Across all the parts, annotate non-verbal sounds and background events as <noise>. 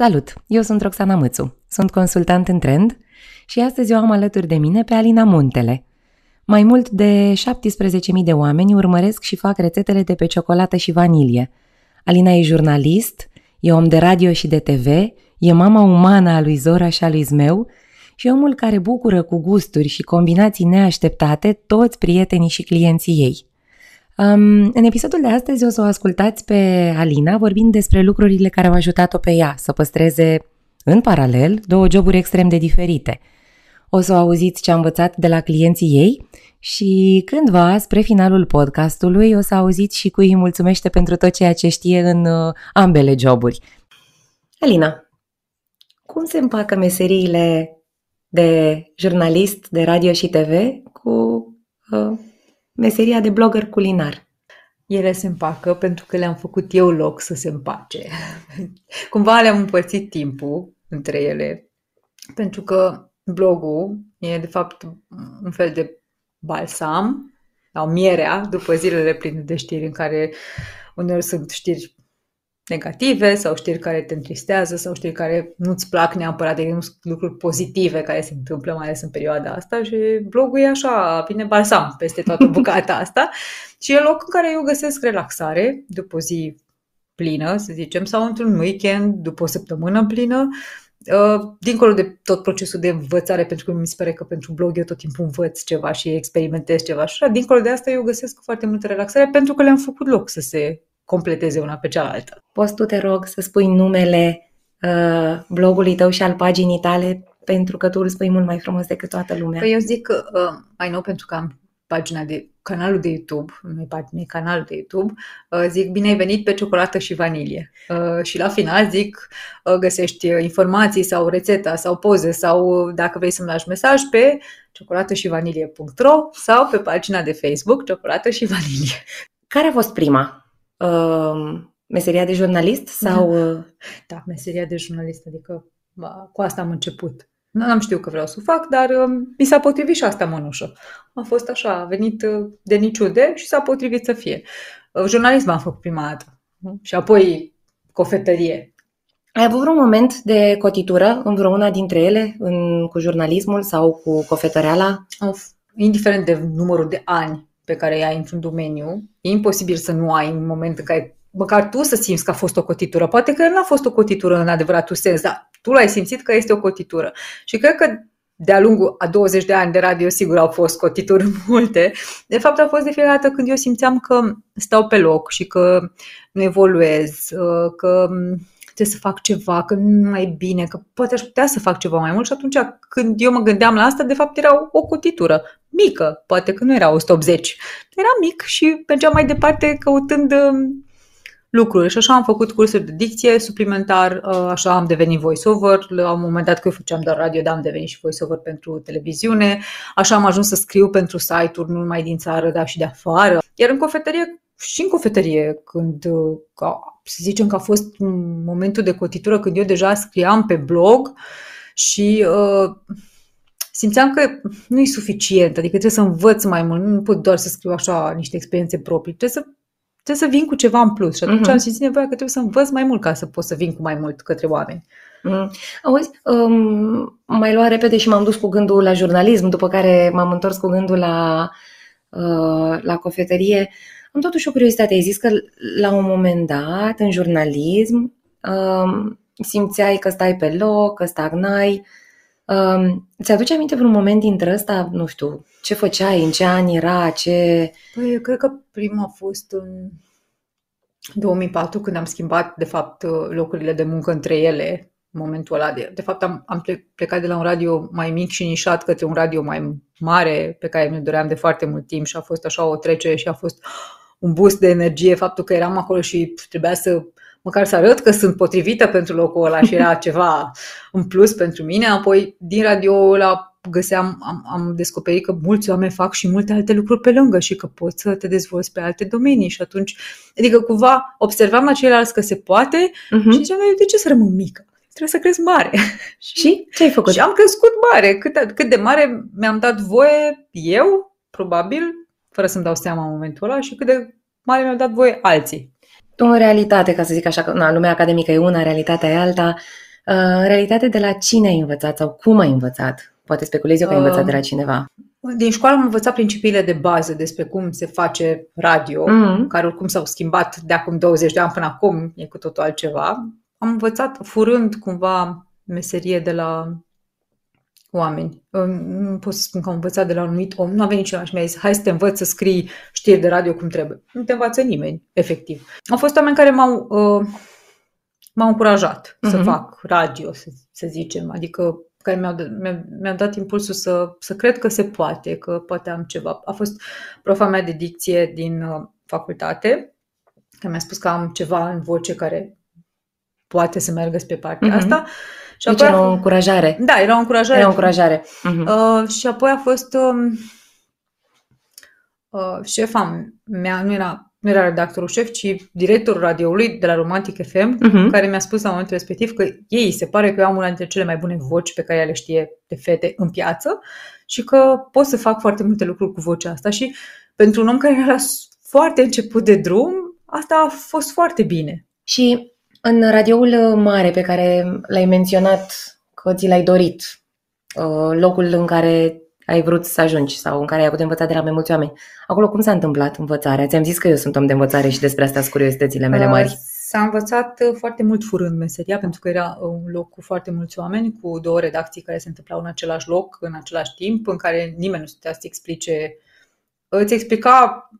Salut! Eu sunt Roxana Mățu, sunt consultant în trend și astăzi o am alături de mine pe Alina Muntele. Mai mult de 17.000 de oameni urmăresc și fac rețetele de pe ciocolată și vanilie. Alina e jurnalist, e om de radio și de TV, e mama umană a lui Zora și a lui Zmeu și omul care bucură cu gusturi și combinații neașteptate toți prietenii și clienții ei. Um, în episodul de astăzi o să o ascultați pe Alina vorbind despre lucrurile care au ajutat-o pe ea să păstreze în paralel două joburi extrem de diferite. O să o auziți ce a învățat de la clienții ei și cândva, spre finalul podcastului, o să auziți și cui îi mulțumește pentru tot ceea ce știe în uh, ambele joburi. Alina, cum se împacă meseriile de jurnalist de radio și TV cu uh, meseria de blogger culinar. Ele se împacă pentru că le-am făcut eu loc să se împace. <laughs> Cumva le-am împărțit timpul între ele, pentru că blogul e de fapt un fel de balsam sau mierea după zilele pline de știri în care uneori sunt știri negative sau știri care te întristează sau știri care nu-ți plac neapărat, de nu lucruri pozitive care se întâmplă, mai ales în perioada asta și blogul e așa, vine balsam peste toată <laughs> bucata asta și e loc în care eu găsesc relaxare după o zi plină, să zicem, sau într-un weekend, după o săptămână plină, Uh, dincolo de tot procesul de învățare, pentru că mi se pare că pentru blog eu tot timpul învăț ceva și experimentez ceva și așa, dincolo de asta eu găsesc foarte multă relaxare pentru că le-am făcut loc să se completeze una pe cealaltă. Poți tu, te rog, să spui numele uh, blogului tău și al paginii tale pentru că tu îl spui mult mai frumos decât toată lumea. Păi eu zic că, uh, mai nou pentru că am pagina de canalul de YouTube, nu e pagina, e canalul de YouTube, uh, zic bine ai venit pe ciocolată și vanilie. Uh, și la final zic uh, găsești informații sau rețeta sau poze sau dacă vrei să-mi lași mesaj pe ciocolată și vanilie.ro sau pe pagina de Facebook ciocolată și vanilie. Care a fost prima? Uh, meseria de jurnalist sau... Uh... Da, meseria de jurnalist, adică ba, cu asta am început. Nu am știut că vreau să o fac, dar uh, mi s-a potrivit și asta mănușă. A fost așa, a venit uh, de niciude și s-a potrivit să fie. Uh, jurnalism am făcut prima dată și apoi cofetărie. Ai avut vreun moment de cotitură în vreuna dintre ele, în, cu jurnalismul sau cu cofetăreala? Of, indiferent de numărul de ani pe care ai într-un domeniu, e imposibil să nu ai în moment în care măcar tu să simți că a fost o cotitură. Poate că nu a fost o cotitură în adevăratul sens, dar tu l-ai simțit că este o cotitură. Și cred că de-a lungul a 20 de ani de radio, sigur au fost cotituri <laughs> multe. De fapt, a fost de fiecare dată când eu simțeam că stau pe loc și că nu evoluez, uh, că trebuie să fac ceva, că nu mai e bine, că poate aș putea să fac ceva mai mult și atunci când eu mă gândeam la asta, de fapt era o cotitură mică, poate că nu era 180, era mic și mergeam mai departe căutând um, lucruri. Și așa am făcut cursuri de dicție suplimentar, uh, așa am devenit voiceover, la un moment dat că eu făceam doar radio, dar am devenit și voiceover pentru televiziune, așa am ajuns să scriu pentru site-uri nu numai din țară, dar și de afară. Iar în cofetărie și în cofetărie, când, uh, să zicem că a fost momentul de cotitură, când eu deja scriam pe blog și uh, simțeam că nu e suficient, adică trebuie să învăț mai mult, nu pot doar să scriu așa niște experiențe proprii, trebuie să, trebuie să vin cu ceva în plus și atunci uh-huh. am simțit nevoia că trebuie să învăț mai mult ca să pot să vin cu mai mult către oameni. Mm. Auzi, um, mai lua repede și m-am dus cu gândul la jurnalism, după care m-am întors cu gândul la, uh, la cofetărie. Am totuși o curiozitate. Ai zis că la un moment dat, în jurnalism, um, simțeai că stai pe loc, că stagnai. Um, ți-aduce aminte vreun moment dintre ăsta, nu știu, ce făceai, în ce an era, ce... Păi, eu cred că prima a fost în 2004, când am schimbat, de fapt, locurile de muncă între ele, în momentul ăla. De, de fapt, am, am plecat de la un radio mai mic și nișat către un radio mai mare, pe care mi-l doream de foarte mult timp și a fost așa o trecere și a fost un boost de energie faptul că eram acolo și trebuia să măcar să arăt că sunt potrivită pentru locul ăla și era <laughs> ceva în plus pentru mine. Apoi, din radio ăla găseam, am, am descoperit că mulți oameni fac și multe alte lucruri pe lângă și că poți să te dezvolți pe alte domenii și atunci, adică cumva observam la ceilalți că se poate uh-huh. și ziceam, eu de ce să rămân mică? Trebuie să cresc mare. <laughs> și ce ai făcut? Și am crescut mare. Cât, cât de mare mi-am dat voie eu, probabil, fără să-mi dau seama în momentul ăla, și cât de mare mi-au dat voie alții în realitate, ca să zic așa, că na, lumea academică e una, realitatea e alta. în realitate, de la cine ai învățat sau cum ai învățat? Poate speculezi eu că ai învățat de la cineva. Din școală am învățat principiile de bază despre cum se face radio, mm-hmm. care oricum s-au schimbat de acum 20 de ani până acum, e cu totul altceva. Am învățat furând cumva meserie de la oameni. Nu pot să spun că am învățat de la un anumit om. Nu a venit cineva și mi-a zis, hai să te învăț să scrii știri de radio cum trebuie. Nu te învață nimeni, efectiv. Au fost oameni care m-au, uh, m-au încurajat mm-hmm. să mhm. fac radio, să, să zicem. Adică care mi-au, mi-au, mi-au dat impulsul să, să cred că se poate, că poate am ceva. A fost profa mea de dicție din uh, facultate, care mi-a spus că am ceva în voce care poate să meargă spre partea mm-hmm. asta. Și deci apoi era o încurajare. Da, era o încurajare. Era o încurajare. Mm-hmm. Uh, și apoi a fost um, uh, șefa mea, nu era nu era redactorul șef, ci directorul radioului de la Romantic FM, uh-huh. Mhm. care mi-a spus la momentul respectiv că ei se pare că eu am una dintre cele mai bune voci pe care le știe de fete în piață și că pot să fac foarte multe lucruri cu vocea asta și pentru un om care era la foarte început de drum, asta a fost foarte bine. Și în radioul mare pe care l-ai menționat că ți l-ai dorit, uh, locul în care ai vrut să ajungi sau în care ai avut de învățat de la mai mulți oameni. Acolo cum s-a întâmplat învățarea? Ți-am zis că eu sunt om de învățare și despre asta sunt curiozitățile mele uh, mari. S-a învățat uh, foarte mult furând meseria, pentru că era un loc cu foarte mulți oameni, cu două redacții care se întâmplau în același loc, în același timp, în care nimeni nu stătea să explice. Îți explica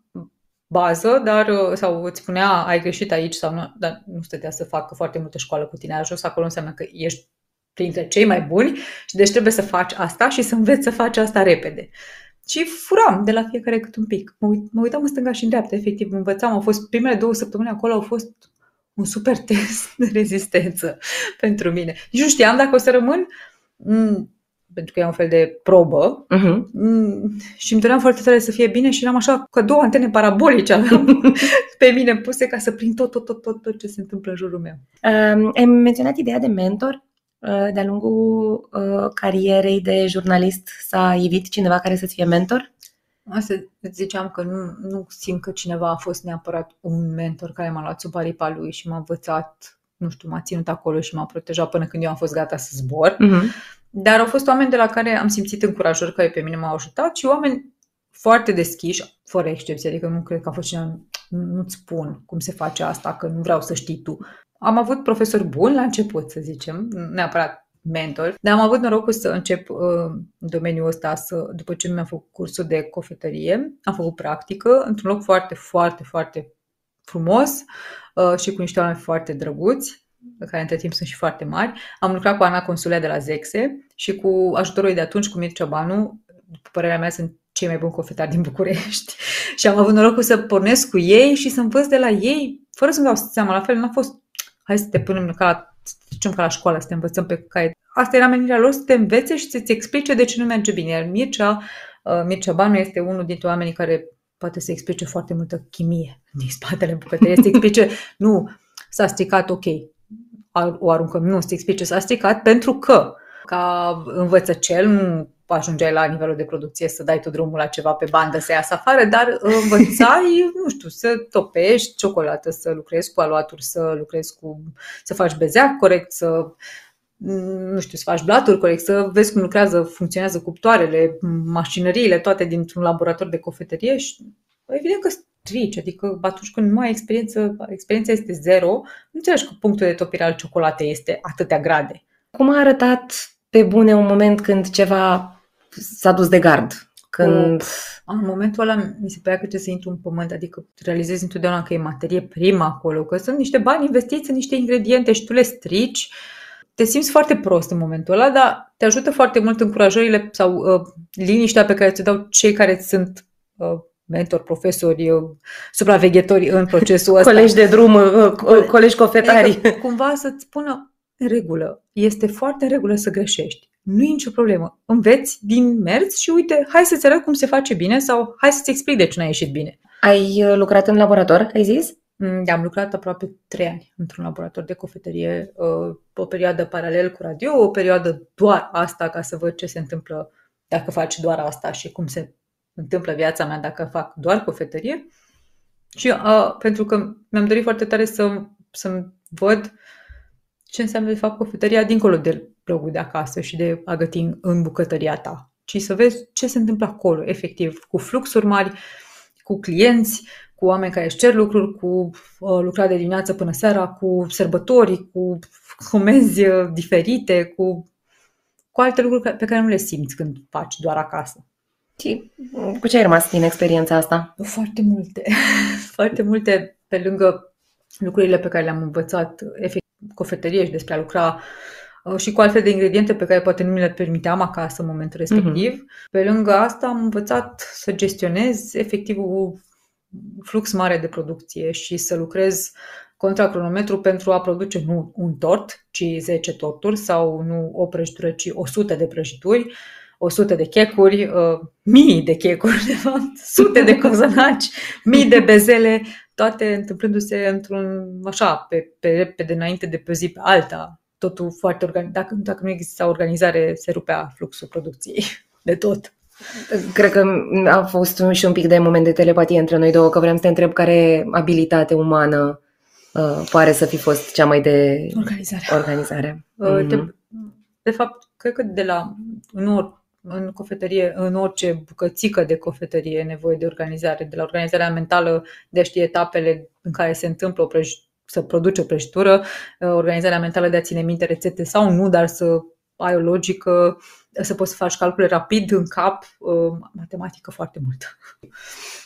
bază, dar uh, sau îți spunea ai greșit aici sau nu, dar nu stătea să facă foarte multe școală cu tine jos, acolo înseamnă că ești printre cei mai buni și deci trebuie să faci asta și să înveți să faci asta repede. Și furam de la fiecare cât un pic. Mă, uit, mă uitam în stânga și în dreapta, efectiv, învățam. Au fost primele două săptămâni acolo, au fost un super <laughs> test de rezistență pentru mine. Nici nu știam dacă o să rămân, m- mm, pentru că e un fel de probă, uh-huh. și îmi doream foarte tare să fie bine și eram așa ca două antene parabolice <laughs> pe mine puse ca să prind tot, tot, tot, tot, tot ce se întâmplă în jurul meu. Um, ai menționat ideea de mentor Uh, de-a lungul uh, carierei de jurnalist s-a ivit cineva care să-ți fie mentor? Asta ziceam că nu, nu simt că cineva a fost neapărat un mentor care m-a luat sub aripa lui și m-a învățat, nu știu, m-a ținut acolo și m-a protejat până când eu am fost gata să zbor. Uh-huh. Dar au fost oameni de la care am simțit încurajări care pe mine m-au ajutat și oameni foarte deschiși, fără excepție, adică nu cred că a fost cineva, nu-ți spun cum se face asta, că nu vreau să știi tu. Am avut profesori buni la început, să zicem, neapărat mentor, dar am avut norocul să încep uh, domeniul ăsta să, după ce mi-am făcut cursul de cofetărie, am făcut practică într-un loc foarte, foarte, foarte frumos uh, și cu niște oameni foarte drăguți, care între timp sunt și foarte mari. Am lucrat cu Ana Consulea de la Zexe și cu ajutorul de atunci, cu Mircea Banu, după părerea mea, sunt cei mai buni cofetari din București. <laughs> și am avut norocul să pornesc cu ei și să învăț de la ei, fără să-mi dau seama, la fel, n-a fost hai să te punem ca la, să zicem ca la școală, să te învățăm pe caiet. Asta era menirea lor, să te învețe și să-ți explice de ce nu merge bine. Iar Mircea, uh, Mircea Banu este unul dintre oamenii care poate să explice foarte multă chimie din spatele bucătăriei, să explice, nu, s-a stricat, ok, o aruncăm, nu, să explice, s-a stricat pentru că ca învățăcel, nu ajungeai la nivelul de producție să dai tu drumul la ceva pe bandă să iasă afară, dar învățai, <laughs> nu știu, să topești ciocolată, să lucrezi cu aluaturi, să lucrezi cu, să faci bezeac corect, să nu știu, să faci blaturi corect, să vezi cum lucrează, funcționează cuptoarele, mașinăriile, toate dintr-un laborator de cofetărie și evident că strici, adică atunci când nu ai experiență, experiența este zero, nu înțelegi că punctul de topire al ciocolatei este atâtea grade. Cum a arătat pe bune un moment când ceva s-a dus de gard. Când... În momentul ăla mi se părea că trebuie să intru în pământ, adică realizezi întotdeauna că e materie primă acolo, că sunt niște bani investiți în niște ingrediente și tu le strici. Te simți foarte prost în momentul ăla, dar te ajută foarte mult încurajările sau uh, liniștea pe care ți dau cei care sunt uh, mentor, profesori, uh, supraveghetori în procesul ăsta. colegi de drum, uh, colegi cofetari. Adică, cumva să-ți spună în regulă. Este foarte în regulă să greșești nu e nicio problemă. Înveți din mers și uite, hai să-ți arăt cum se face bine sau hai să-ți explic de ce nu a ieșit bine. Ai uh, lucrat în laborator, ai zis? Mm, da, am lucrat aproape trei ani într-un laborator de cofetărie, uh, o perioadă paralel cu radio, o perioadă doar asta ca să văd ce se întâmplă dacă faci doar asta și cum se întâmplă viața mea dacă fac doar cofetărie. Și uh, pentru că mi-am dorit foarte tare să, să văd ce înseamnă de fapt cofetăria dincolo de blogul de acasă și de a găti în bucătăria ta, ci să vezi ce se întâmplă acolo, efectiv, cu fluxuri mari, cu clienți, cu oameni care își cer lucruri, cu uh, lucrare de dimineață până seara, cu sărbători, cu comenzi uh, diferite, cu, cu alte lucruri pe care nu le simți când faci doar acasă. Și cu ce ai rămas din experiența asta? Foarte multe. <laughs> Foarte multe pe lângă lucrurile pe care le-am învățat efectiv cofetărie și despre a lucra uh, și cu altfel de ingrediente pe care poate nu mi le permiteam acasă în momentul respectiv. Mm-hmm. Pe lângă asta am învățat să gestionez efectiv un flux mare de producție și să lucrez contra cronometru pentru a produce nu un tort, ci 10 torturi sau nu o prăjitură, ci 100 de prăjituri, 100 de checuri, uh, mii de checuri, <laughs> de fapt, sute de cozonaci, mii de bezele, toate întâmplându-se într-un, așa, pe, pe repede, înainte de pe zi pe alta. Totul foarte organizat. Dacă, dacă nu exista organizare, se rupea fluxul producției <laughs> de tot. Cred că a fost și un pic de moment de telepatie între noi două, că vreau să te întreb care abilitate umană uh, pare să fi fost cea mai de organizare. organizare. Uh, mm-hmm. de, de fapt, cred că de la în or, în cofetărie, în orice bucățică de cofetărie e nevoie de organizare, de la organizarea mentală de a ști etapele în care se întâmplă o prăj- să produce o prăjitură, uh, organizarea mentală de a ține minte rețete sau nu, dar să ai o logică, să poți să faci calcule rapid în cap, uh, matematică foarte multă.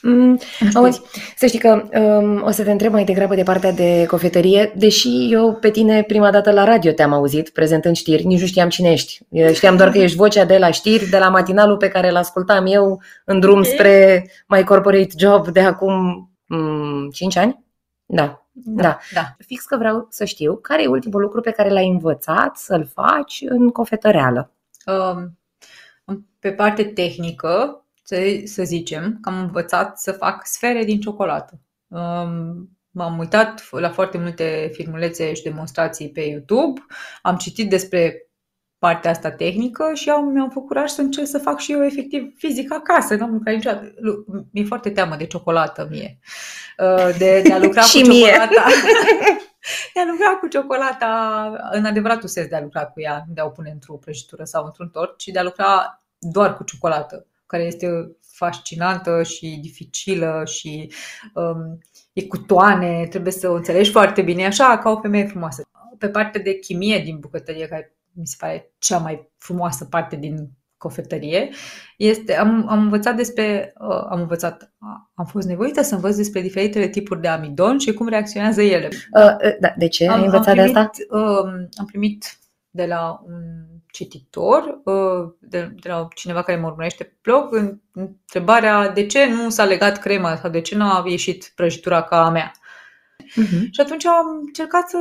Mm, auzi, să știi că um, o să te întreb mai degrabă de partea de cofetărie, deși eu pe tine prima dată la radio te-am auzit prezentând știri, nici nu știam cine ești. Eu știam doar că ești vocea de la știri, de la matinalul pe care îl ascultam eu în drum okay. spre My Corporate Job de acum um, 5 ani. Da, da, da. da. Fix că vreau să știu care e ultimul lucru pe care l-ai învățat să-l faci în cofetăreală. Um, pe parte tehnică, să, să zicem, că am învățat să fac sfere din ciocolată. Um, m-am uitat la foarte multe filmulețe și demonstrații pe YouTube, am citit despre partea asta tehnică și am, mi-am făcut curaj să încerc să fac și eu efectiv fizic acasă. N-am lucrat niciodată. Mi-e foarte teamă de ciocolată mie. Uh, de, de a lucra <laughs> cu ciocolata. <laughs> de a lucra cu ciocolata în adevăratul sens de a lucra cu ea, nu de a o pune într-o prăjitură sau într-un tort, ci de a lucra doar cu ciocolată, care este fascinantă și dificilă și um, e cu toane, trebuie să o înțelegi foarte bine, așa ca o femeie frumoasă. Pe partea de chimie din bucătărie, care mi se pare cea mai frumoasă parte din cofetărie, este, am, am învățat despre, uh, am învățat, am fost nevoită să învăț despre diferitele tipuri de amidon și cum reacționează ele. Uh, uh da, de ce am, ai învățat am primit, de asta? Uh, am primit de la un cititor, uh, de, de la cineva care mă urmărește pe blog, în, întrebarea de ce nu s-a legat crema sau de ce nu a ieșit prăjitura ca a mea. Uh-huh. Și atunci am încercat să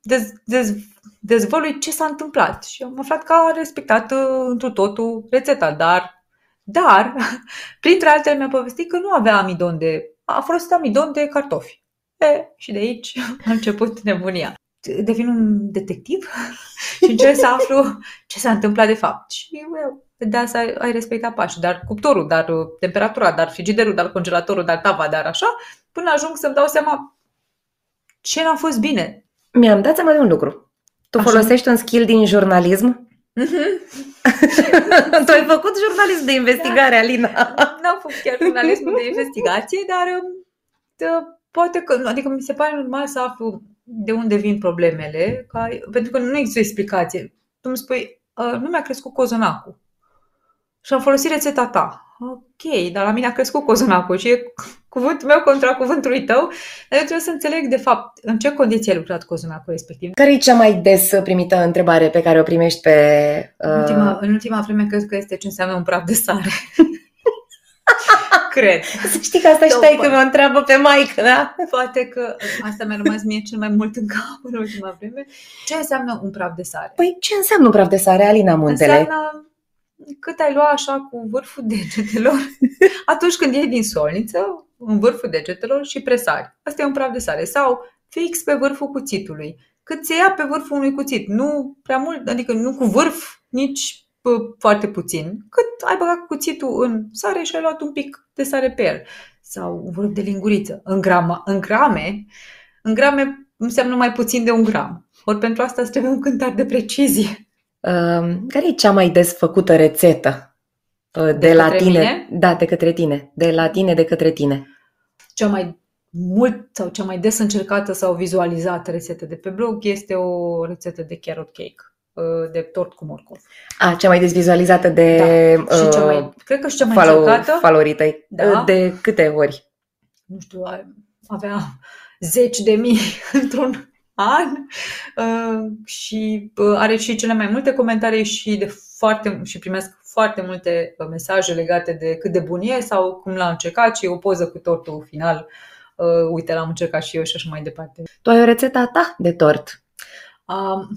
dez, dez, dezvălui ce s-a întâmplat și am aflat că a respectat uh, întru totul rețeta, dar, dar, <laughs> printre altele mi-a povestit că nu avea amidon de, a folosit amidon de cartofi. E, și de aici <laughs> a început nebunia. Devin un detectiv <laughs> și încerc să aflu ce s-a întâmplat de fapt. Și eu, de asta ai, ai respectat pași, dar cuptorul, dar uh, temperatura, dar frigiderul, dar congelatorul, dar tava, dar așa, până ajung să-mi dau seama ce n-a fost bine. Mi-am dat seama de un lucru. Tu Așa. folosești un skill din jurnalism? Mm-hmm. <laughs> tu ai făcut jurnalism de investigare, da. Alina. N-am făcut chiar jurnalism de investigație, dar um, de, poate că, adică mi se pare normal să aflu de unde vin problemele, ca, pentru că nu există explicație. Tu îmi spui, nu mi-a crescut cozonacul și am folosit rețeta ta. Ok, dar la mine a crescut cozonacul și e cuvântul meu contra cuvântului tău, dar eu trebuie să înțeleg, de fapt, în ce condiții ai lucrat cozonacul respectiv. Care e cea mai des primită întrebare pe care o primești pe... Uh... În, ultima, în ultima vreme cred că este ce înseamnă un praf de sare. <laughs> cred. Să știi că asta și că mă întreabă pe maică, da? Poate că asta mi-a rămas mie cel mai mult în cap în ultima vreme. Ce înseamnă un praf de sare? Păi ce înseamnă un praf de sare, Alina Muntele? Înseamnă cât ai lua așa cu vârful <laughs> degetelor atunci când iei din solniță, în vârful degetelor și presari. Asta e un praf de sare. Sau fix pe vârful cuțitului. Cât se ia pe vârful unui cuțit. Nu prea mult, adică nu cu vârf, nici foarte puțin. Cât ai băgat cuțitul în sare și ai luat un pic de sare pe el. Sau un vârf de linguriță. În, grama, în grame, în grame înseamnă mai puțin de un gram. Ori pentru asta îți trebuie un cântar de precizie. Uh, care e cea mai des făcută rețetă uh, de, De la către tine? mine? Da, de către tine. De la tine, de către tine. Cea mai mult sau cea mai des încercată sau vizualizată rețetă de pe blog este o rețetă de carrot cake, uh, de tort cu morcov. A, cea mai desvizualizată de da. Și cea uh, mai, cred că și cea mai follow, încercată, followerii tăi. Da. Uh, De câte ori? nu știu, a- avea zeci de mii <laughs> într-un an uh, și uh, are și cele mai multe comentarii și de foarte și primesc foarte multe uh, mesaje legate de cât de bun e sau cum l-a încercat și o poză cu tortul final. Uh, uite, l-am încercat și eu și așa mai departe. Tu ai o rețetă a ta de tort. Um,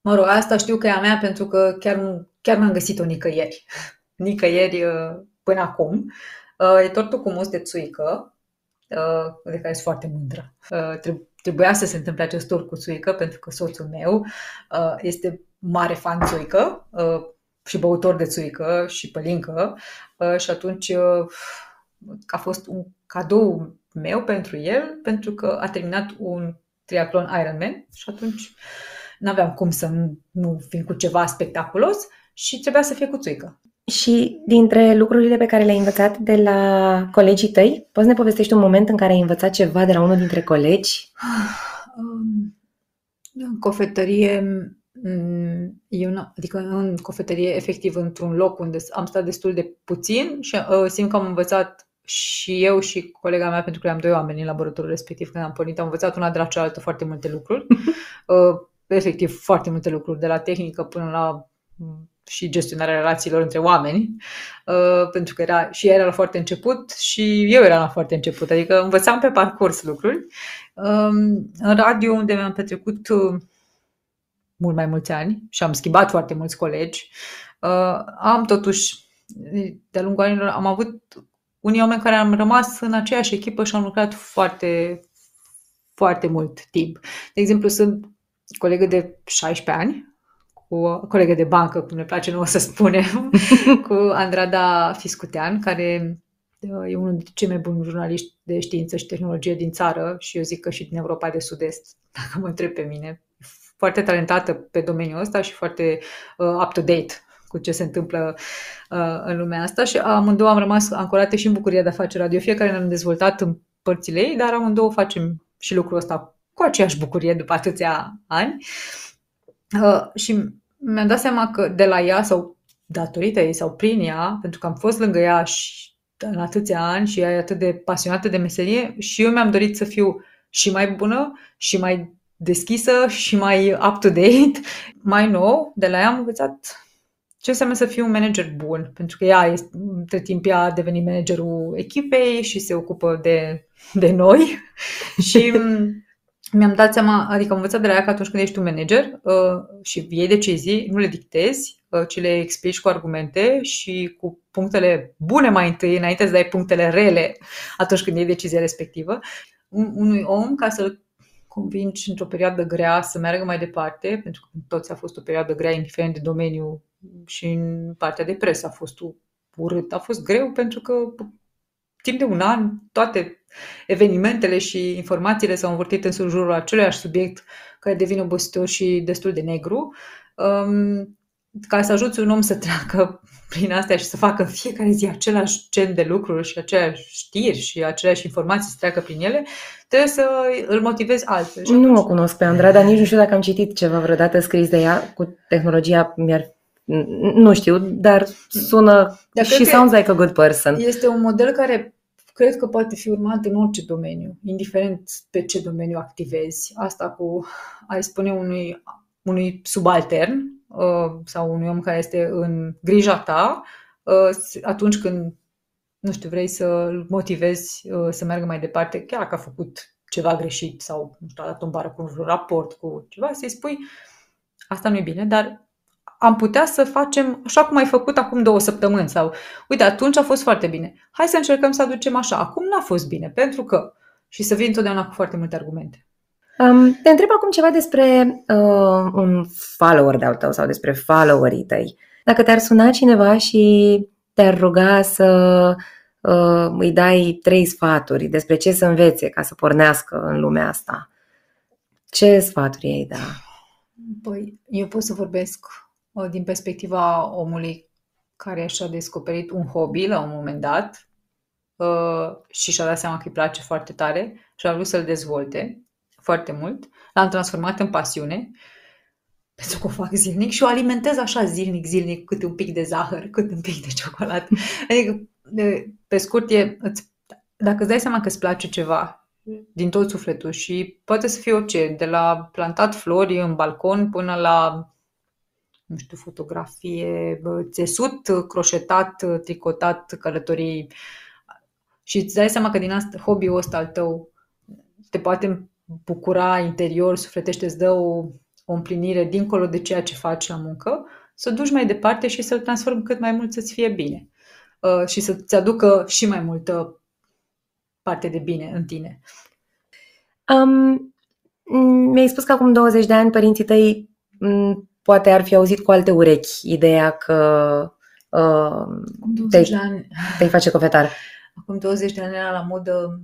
mă rog, asta știu că e a mea pentru că chiar, nu, chiar n-am găsit-o nicăieri. <laughs> Nicăieri uh, până acum. Uh, e tortul cu mus de țuică, uh, de care sunt foarte mândră. Uh, treb- Trebuia să se întâmple acest tort cu țuică pentru că soțul meu uh, este mare fan țuică uh, și băutor de țuică și pălincă uh, și atunci uh, a fost un cadou meu pentru el pentru că a terminat un triatlon Ironman și atunci n-aveam cum să nu, nu vin cu ceva spectaculos și trebuia să fie cu țuică. Și dintre lucrurile pe care le-ai învățat de la colegii tăi, poți să ne povestești un moment în care ai învățat ceva de la unul dintre colegi? Um, În cofetărie, mm, eu n- adică în cofetărie, efectiv, într-un loc unde am stat destul de puțin și uh, simt că am învățat și eu și colega mea, pentru că am doi oameni în laboratorul respectiv când am pornit, am învățat una de la cealaltă foarte multe lucruri. <laughs> Uh, efectiv, foarte multe lucruri, de la tehnică până la mm, și gestionarea relațiilor între oameni, uh, pentru că era, și ea era la foarte început și eu eram la foarte început, adică învățam pe parcurs lucruri. Um, în radio, unde mi-am petrecut uh, mult mai mulți ani și am schimbat foarte mulți colegi, uh, am totuși, de-a lungul anilor, am avut unii oameni care am rămas în aceeași echipă și am lucrat foarte, foarte mult timp. De exemplu, sunt colegă de 16 ani, cu o colegă de bancă, cum ne place nouă să spunem, <laughs> cu Andrada Fiscutean, care uh, e unul dintre cei mai buni jurnaliști de știință și tehnologie din țară și eu zic că și din Europa de Sud-Est, <laughs> dacă mă întreb pe mine. Foarte talentată pe domeniul ăsta și foarte uh, up-to-date cu ce se întâmplă uh, în lumea asta și amândouă am rămas ancorate și în bucuria de a face radio. Fiecare ne-am dezvoltat în părțile ei, dar amândouă facem și lucrul ăsta cu aceeași bucurie după atâția ani. Uh, și mi-am dat seama că de la ea sau datorită ei sau prin ea, pentru că am fost lângă ea și în atâția ani și ea e atât de pasionată de meserie și eu mi-am dorit să fiu și mai bună și mai deschisă și mai up-to-date. Mai nou, de la ea am învățat ce înseamnă să fiu un manager bun, pentru că ea, este, între timp, ea a devenit managerul echipei și se ocupă de, de noi <laughs> și mi-am dat seama, adică am învățat de la ea că atunci când ești un manager uh, și iei decizii, nu le dictezi, uh, ci le explici cu argumente și cu punctele bune mai întâi, înainte să dai punctele rele atunci când iei decizia respectivă. Un, unui om, ca să-l convingi într-o perioadă grea să meargă mai departe, pentru că toți a fost o perioadă grea, indiferent de domeniu și în partea de presă a fost urât, a fost greu pentru că timp de un an toate evenimentele și informațiile s-au învârtit în jurul aceluiași subiect care devine obositor și destul de negru. Um, ca să ajuți un om să treacă <laughs> prin astea și să facă în fiecare zi același gen de lucruri și aceleași știri și aceleași informații să treacă prin ele, trebuie să îl motivezi altfel. Și Nu atunci- o cunosc pe Andra, dar nici nu știu dacă am citit ceva vreodată scris de ea cu tehnologia. Mi-ar... Nu știu, dar sună Dar și cred că- sounds like a good person. Este un model care cred că poate fi urmat în orice domeniu, indiferent pe ce domeniu activezi. Asta cu ai spune unui, unui subaltern uh, sau unui om care este în grija ta, uh, atunci când, nu știu, vrei să-l motivezi uh, să meargă mai departe, chiar dacă a făcut ceva greșit sau, nu știu, a dat un bară cu un raport, cu ceva, să-i spui, asta nu e bine, dar am putea să facem așa cum ai făcut acum două săptămâni sau, uite, atunci a fost foarte bine. Hai să încercăm să aducem așa. Acum n-a fost bine, pentru că... Și să vin întotdeauna cu foarte multe argumente. Um, te întreb acum ceva despre uh, un follower de-al tău sau despre followerii tăi. Dacă te-ar suna cineva și te-ar ruga să uh, îi dai trei sfaturi despre ce să învețe ca să pornească în lumea asta, ce sfaturi ai da? Păi, eu pot să vorbesc uh, din perspectiva omului care și-a descoperit un hobby la un moment dat uh, și și-a dat seama că îi place foarte tare și a vrut să-l dezvolte foarte mult. L-am transformat în pasiune pentru că o fac zilnic și o alimentez așa zilnic, zilnic, câte un pic de zahăr, câte un pic de ciocolată. <laughs> Adică, pe scurt, e, dacă îți dai seama că îți place ceva din tot sufletul și poate să fie orice, de la plantat flori în balcon până la nu știu, fotografie, țesut, croșetat, tricotat, călătorii și îți dai seama că din asta, hobby-ul ăsta al tău te poate bucura interior, sufletește, îți dă o, o împlinire dincolo de ceea ce faci la muncă, să duci mai departe și să-l transformi cât mai mult să-ți fie bine uh, și să-ți aducă și mai multă parte de bine în tine. Um, mi-ai spus că acum 20 de ani părinții tăi m- poate ar fi auzit cu alte urechi ideea că uh, 20 te, ani. te face cofetar. Acum 20 de ani era la modă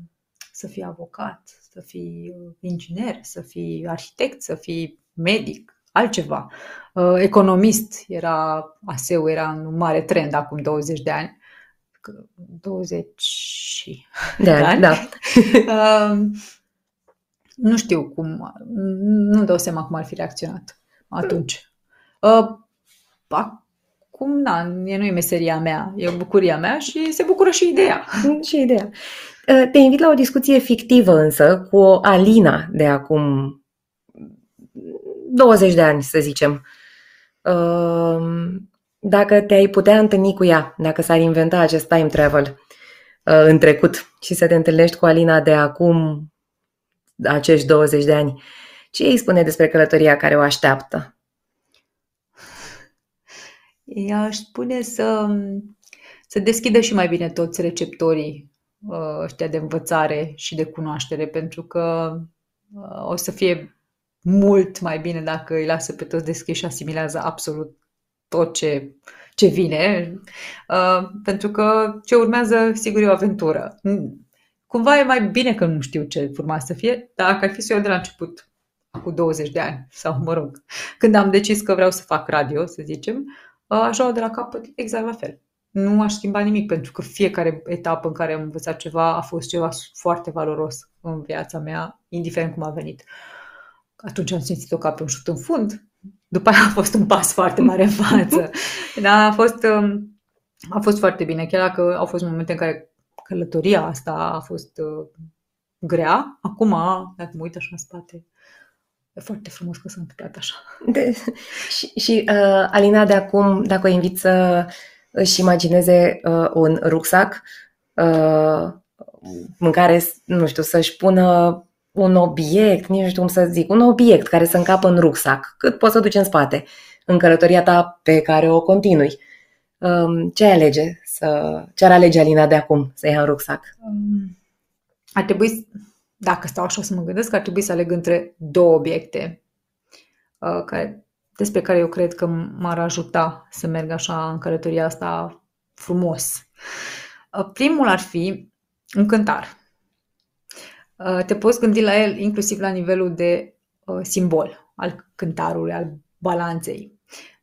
să fii avocat, să fii inginer, să fii arhitect, să fii medic, altceva. Uh, economist era, ASEU era un mare trend acum 20 de ani. 20 de ani, da. uh, <laughs> nu știu cum, nu dau seama cum ar fi reacționat atunci. Uh, acum, na, nu e meseria mea, e bucuria mea și se bucură și ideea. Și ideea. Uh, te invit la o discuție fictivă însă cu o Alina de acum 20 de ani, să zicem. Uh, dacă te-ai putea întâlni cu ea, dacă s-ar inventa acest time travel uh, în trecut și să te întâlnești cu Alina de acum acești 20 de ani, ce îi spune despre călătoria care o așteaptă? Ea aș spune să, să deschidă și mai bine toți receptorii uh, ăștia de învățare și de cunoaștere, pentru că uh, o să fie mult mai bine dacă îi lasă pe toți deschiși și asimilează absolut tot ce, ce vine, uh, pentru că ce urmează, sigur, e o aventură. Cumva e mai bine că nu știu ce urma să fie, dar dacă ar fi să eu de la început, cu 20 de ani, sau mă rog, când am decis că vreau să fac radio, să zicem, aș lua de la capăt exact la fel. Nu aș schimba nimic, pentru că fiecare etapă în care am învățat ceva a fost ceva foarte valoros în viața mea, indiferent cum a venit. Atunci am simțit-o ca pe un șut în fund, după aia a fost un pas foarte mare în față. <laughs> Dar a fost, um, a fost foarte bine, chiar dacă au fost momente în care călătoria asta a fost uh, grea. Acum, dacă mă uit așa în spate, e foarte frumos că s-a întâmplat așa. De, și și uh, Alina, de acum, dacă o invit să își imagineze uh, un rucsac uh, în care, nu știu, să-și pună un obiect, nici nu știu cum să zic, un obiect care să încapă în rucsac, cât poți să duci în spate, în călătoria ta pe care o continui. Um, ce alege? Să, ce ar alege Alina de acum să ia în rucsac? Um, ar trebui, dacă stau așa să mă gândesc, ar trebui să aleg între două obiecte uh, care, despre care eu cred că m-ar ajuta să merg așa în călătoria asta frumos. Uh, primul ar fi un cântar. Uh, te poți gândi la el inclusiv la nivelul de uh, simbol al cântarului, al balanței.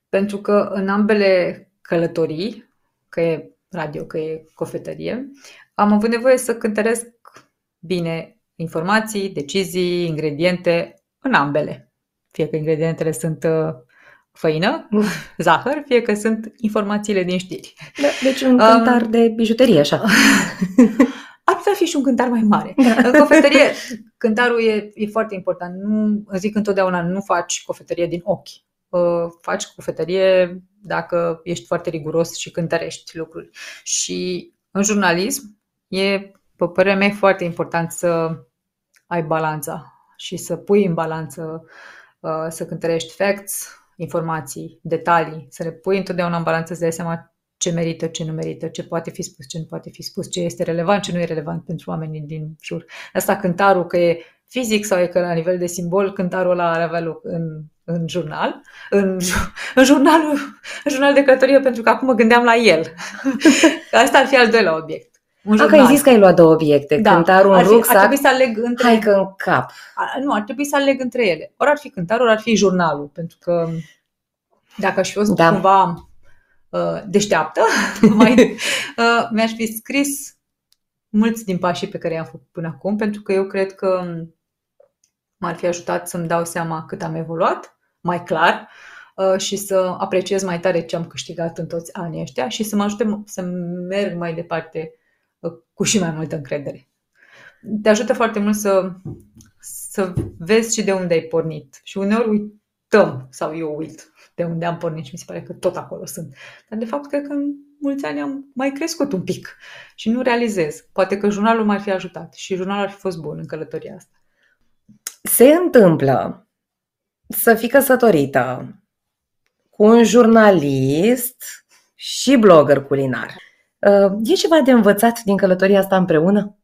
Pentru că în ambele călătorii, că e radio, că e cofetărie, am avut nevoie să cântăresc bine informații, decizii, ingrediente în ambele. Fie că ingredientele sunt uh, făină, zahăr, fie că sunt informațiile din știri. Da, deci un cântar um, de bijuterie, așa. <laughs> Ar putea fi și un cântar mai mare. Da. În cofetărie, cântarul e, e foarte important. Nu, zic întotdeauna, nu faci cofetărie din ochi. Uh, faci cofetărie dacă ești foarte riguros și cântărești lucruri. Și în jurnalism e, pe părerea mea, foarte important să ai balanța și să pui în balanță, uh, să cântărești facts, informații, detalii, să le pui întotdeauna în balanță, să dai seama ce merită, ce nu merită, ce poate fi spus, ce nu poate fi spus, ce este relevant, ce nu e relevant pentru oamenii din jur. Asta cântarul, că e fizic sau e că la nivel de simbol cântarul ăla are avea loc în, în jurnal, în, <laughs> în, jurnalul, în jurnal de călătorie, pentru că acum mă gândeam la el. <laughs> Asta ar fi al doilea obiect. Un Dacă ai zis că ai luat două obiecte, da. cântarul, un ar, fi, rucsac, ar trebui să aleg între... hai că în cap. A, nu, ar trebui să aleg între ele. Ori ar fi cântarul, ori ar fi jurnalul, pentru că dacă aș fi fost da. cumva uh, deșteaptă, <laughs> mai, uh, mi-aș fi scris mulți din pașii pe care i-am făcut până acum, pentru că eu cred că m-ar fi ajutat să-mi dau seama cât am evoluat, mai clar, uh, și să apreciez mai tare ce am câștigat în toți anii ăștia și să mă ajute să merg mai departe uh, cu și mai multă încredere. Te ajută foarte mult să, să vezi și de unde ai pornit. Și uneori uităm, sau eu uit, de unde am pornit și mi se pare că tot acolo sunt. Dar de fapt cred că în mulți ani am mai crescut un pic și nu realizez. Poate că jurnalul m-ar fi ajutat și jurnalul ar fi fost bun în călătoria asta. Se întâmplă să fii căsătorită cu un jurnalist și blogger culinar. Uh, e ceva de învățat din călătoria asta împreună?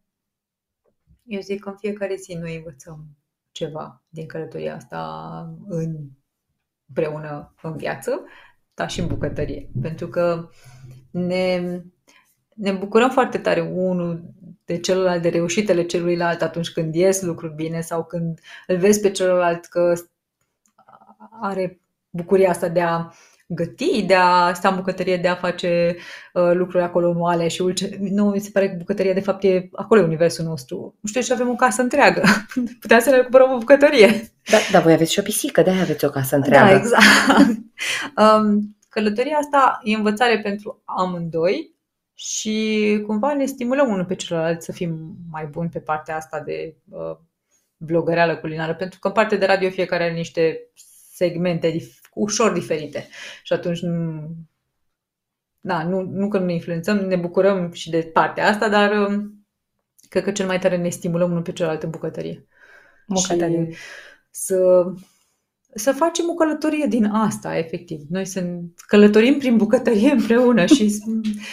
Eu zic că în fiecare zi noi învățăm ceva din călătoria asta în, împreună în viață, dar și în bucătărie. Pentru că ne, ne bucurăm foarte tare unul de celălalt, de reușitele celuilalt atunci când ies lucruri bine sau când îl vezi pe celălalt că are bucuria asta de a găti, de a sta în bucătărie, de a face uh, lucruri acolo nuale și ulce. Nu, mi se pare că bucătăria de fapt e acolo e universul nostru. Nu știu ce avem o casă întreagă. <laughs> Puteam să ne recuperăm o bucătărie. Da, dar voi aveți și o pisică, de-aia aveți o casă întreagă. Da, exact. <laughs> um, călătoria asta e învățare pentru amândoi și cumva ne stimulăm unul pe celălalt să fim mai buni pe partea asta de uh, blogăreală culinară, pentru că în partea de radio fiecare are niște segmente dif- ușor diferite. Și atunci nu, da, nu, nu că nu ne influențăm, ne bucurăm și de partea asta, dar um, cred că cel mai tare ne stimulăm unul pe celălalt în bucătărie. Bucătărie. Și să, să facem o călătorie din asta, efectiv. Noi să călătorim prin bucătărie împreună și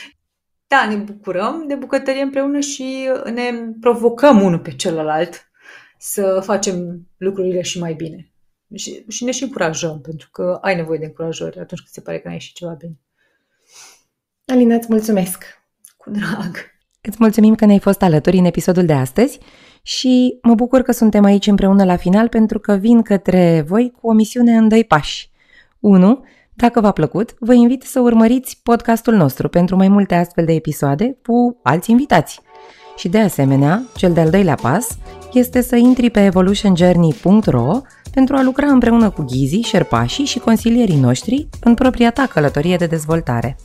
<laughs> da, ne bucurăm de bucătărie împreună și ne provocăm unul pe celălalt să facem lucrurile și mai bine. Și, și ne și încurajăm, pentru că ai nevoie de încurajări atunci când se pare că n-ai și ceva bine. Alina, îți mulțumesc! Cu drag! Îți mulțumim că ne-ai fost alături în episodul de astăzi și mă bucur că suntem aici împreună la final pentru că vin către voi cu o misiune în doi pași. 1. Dacă v-a plăcut, vă invit să urmăriți podcastul nostru pentru mai multe astfel de episoade cu alți invitați. Și de asemenea, cel de-al doilea pas este să intri pe evolutionjourney.ro pentru a lucra împreună cu ghizii, șerpașii și consilierii noștri în propria ta călătorie de dezvoltare.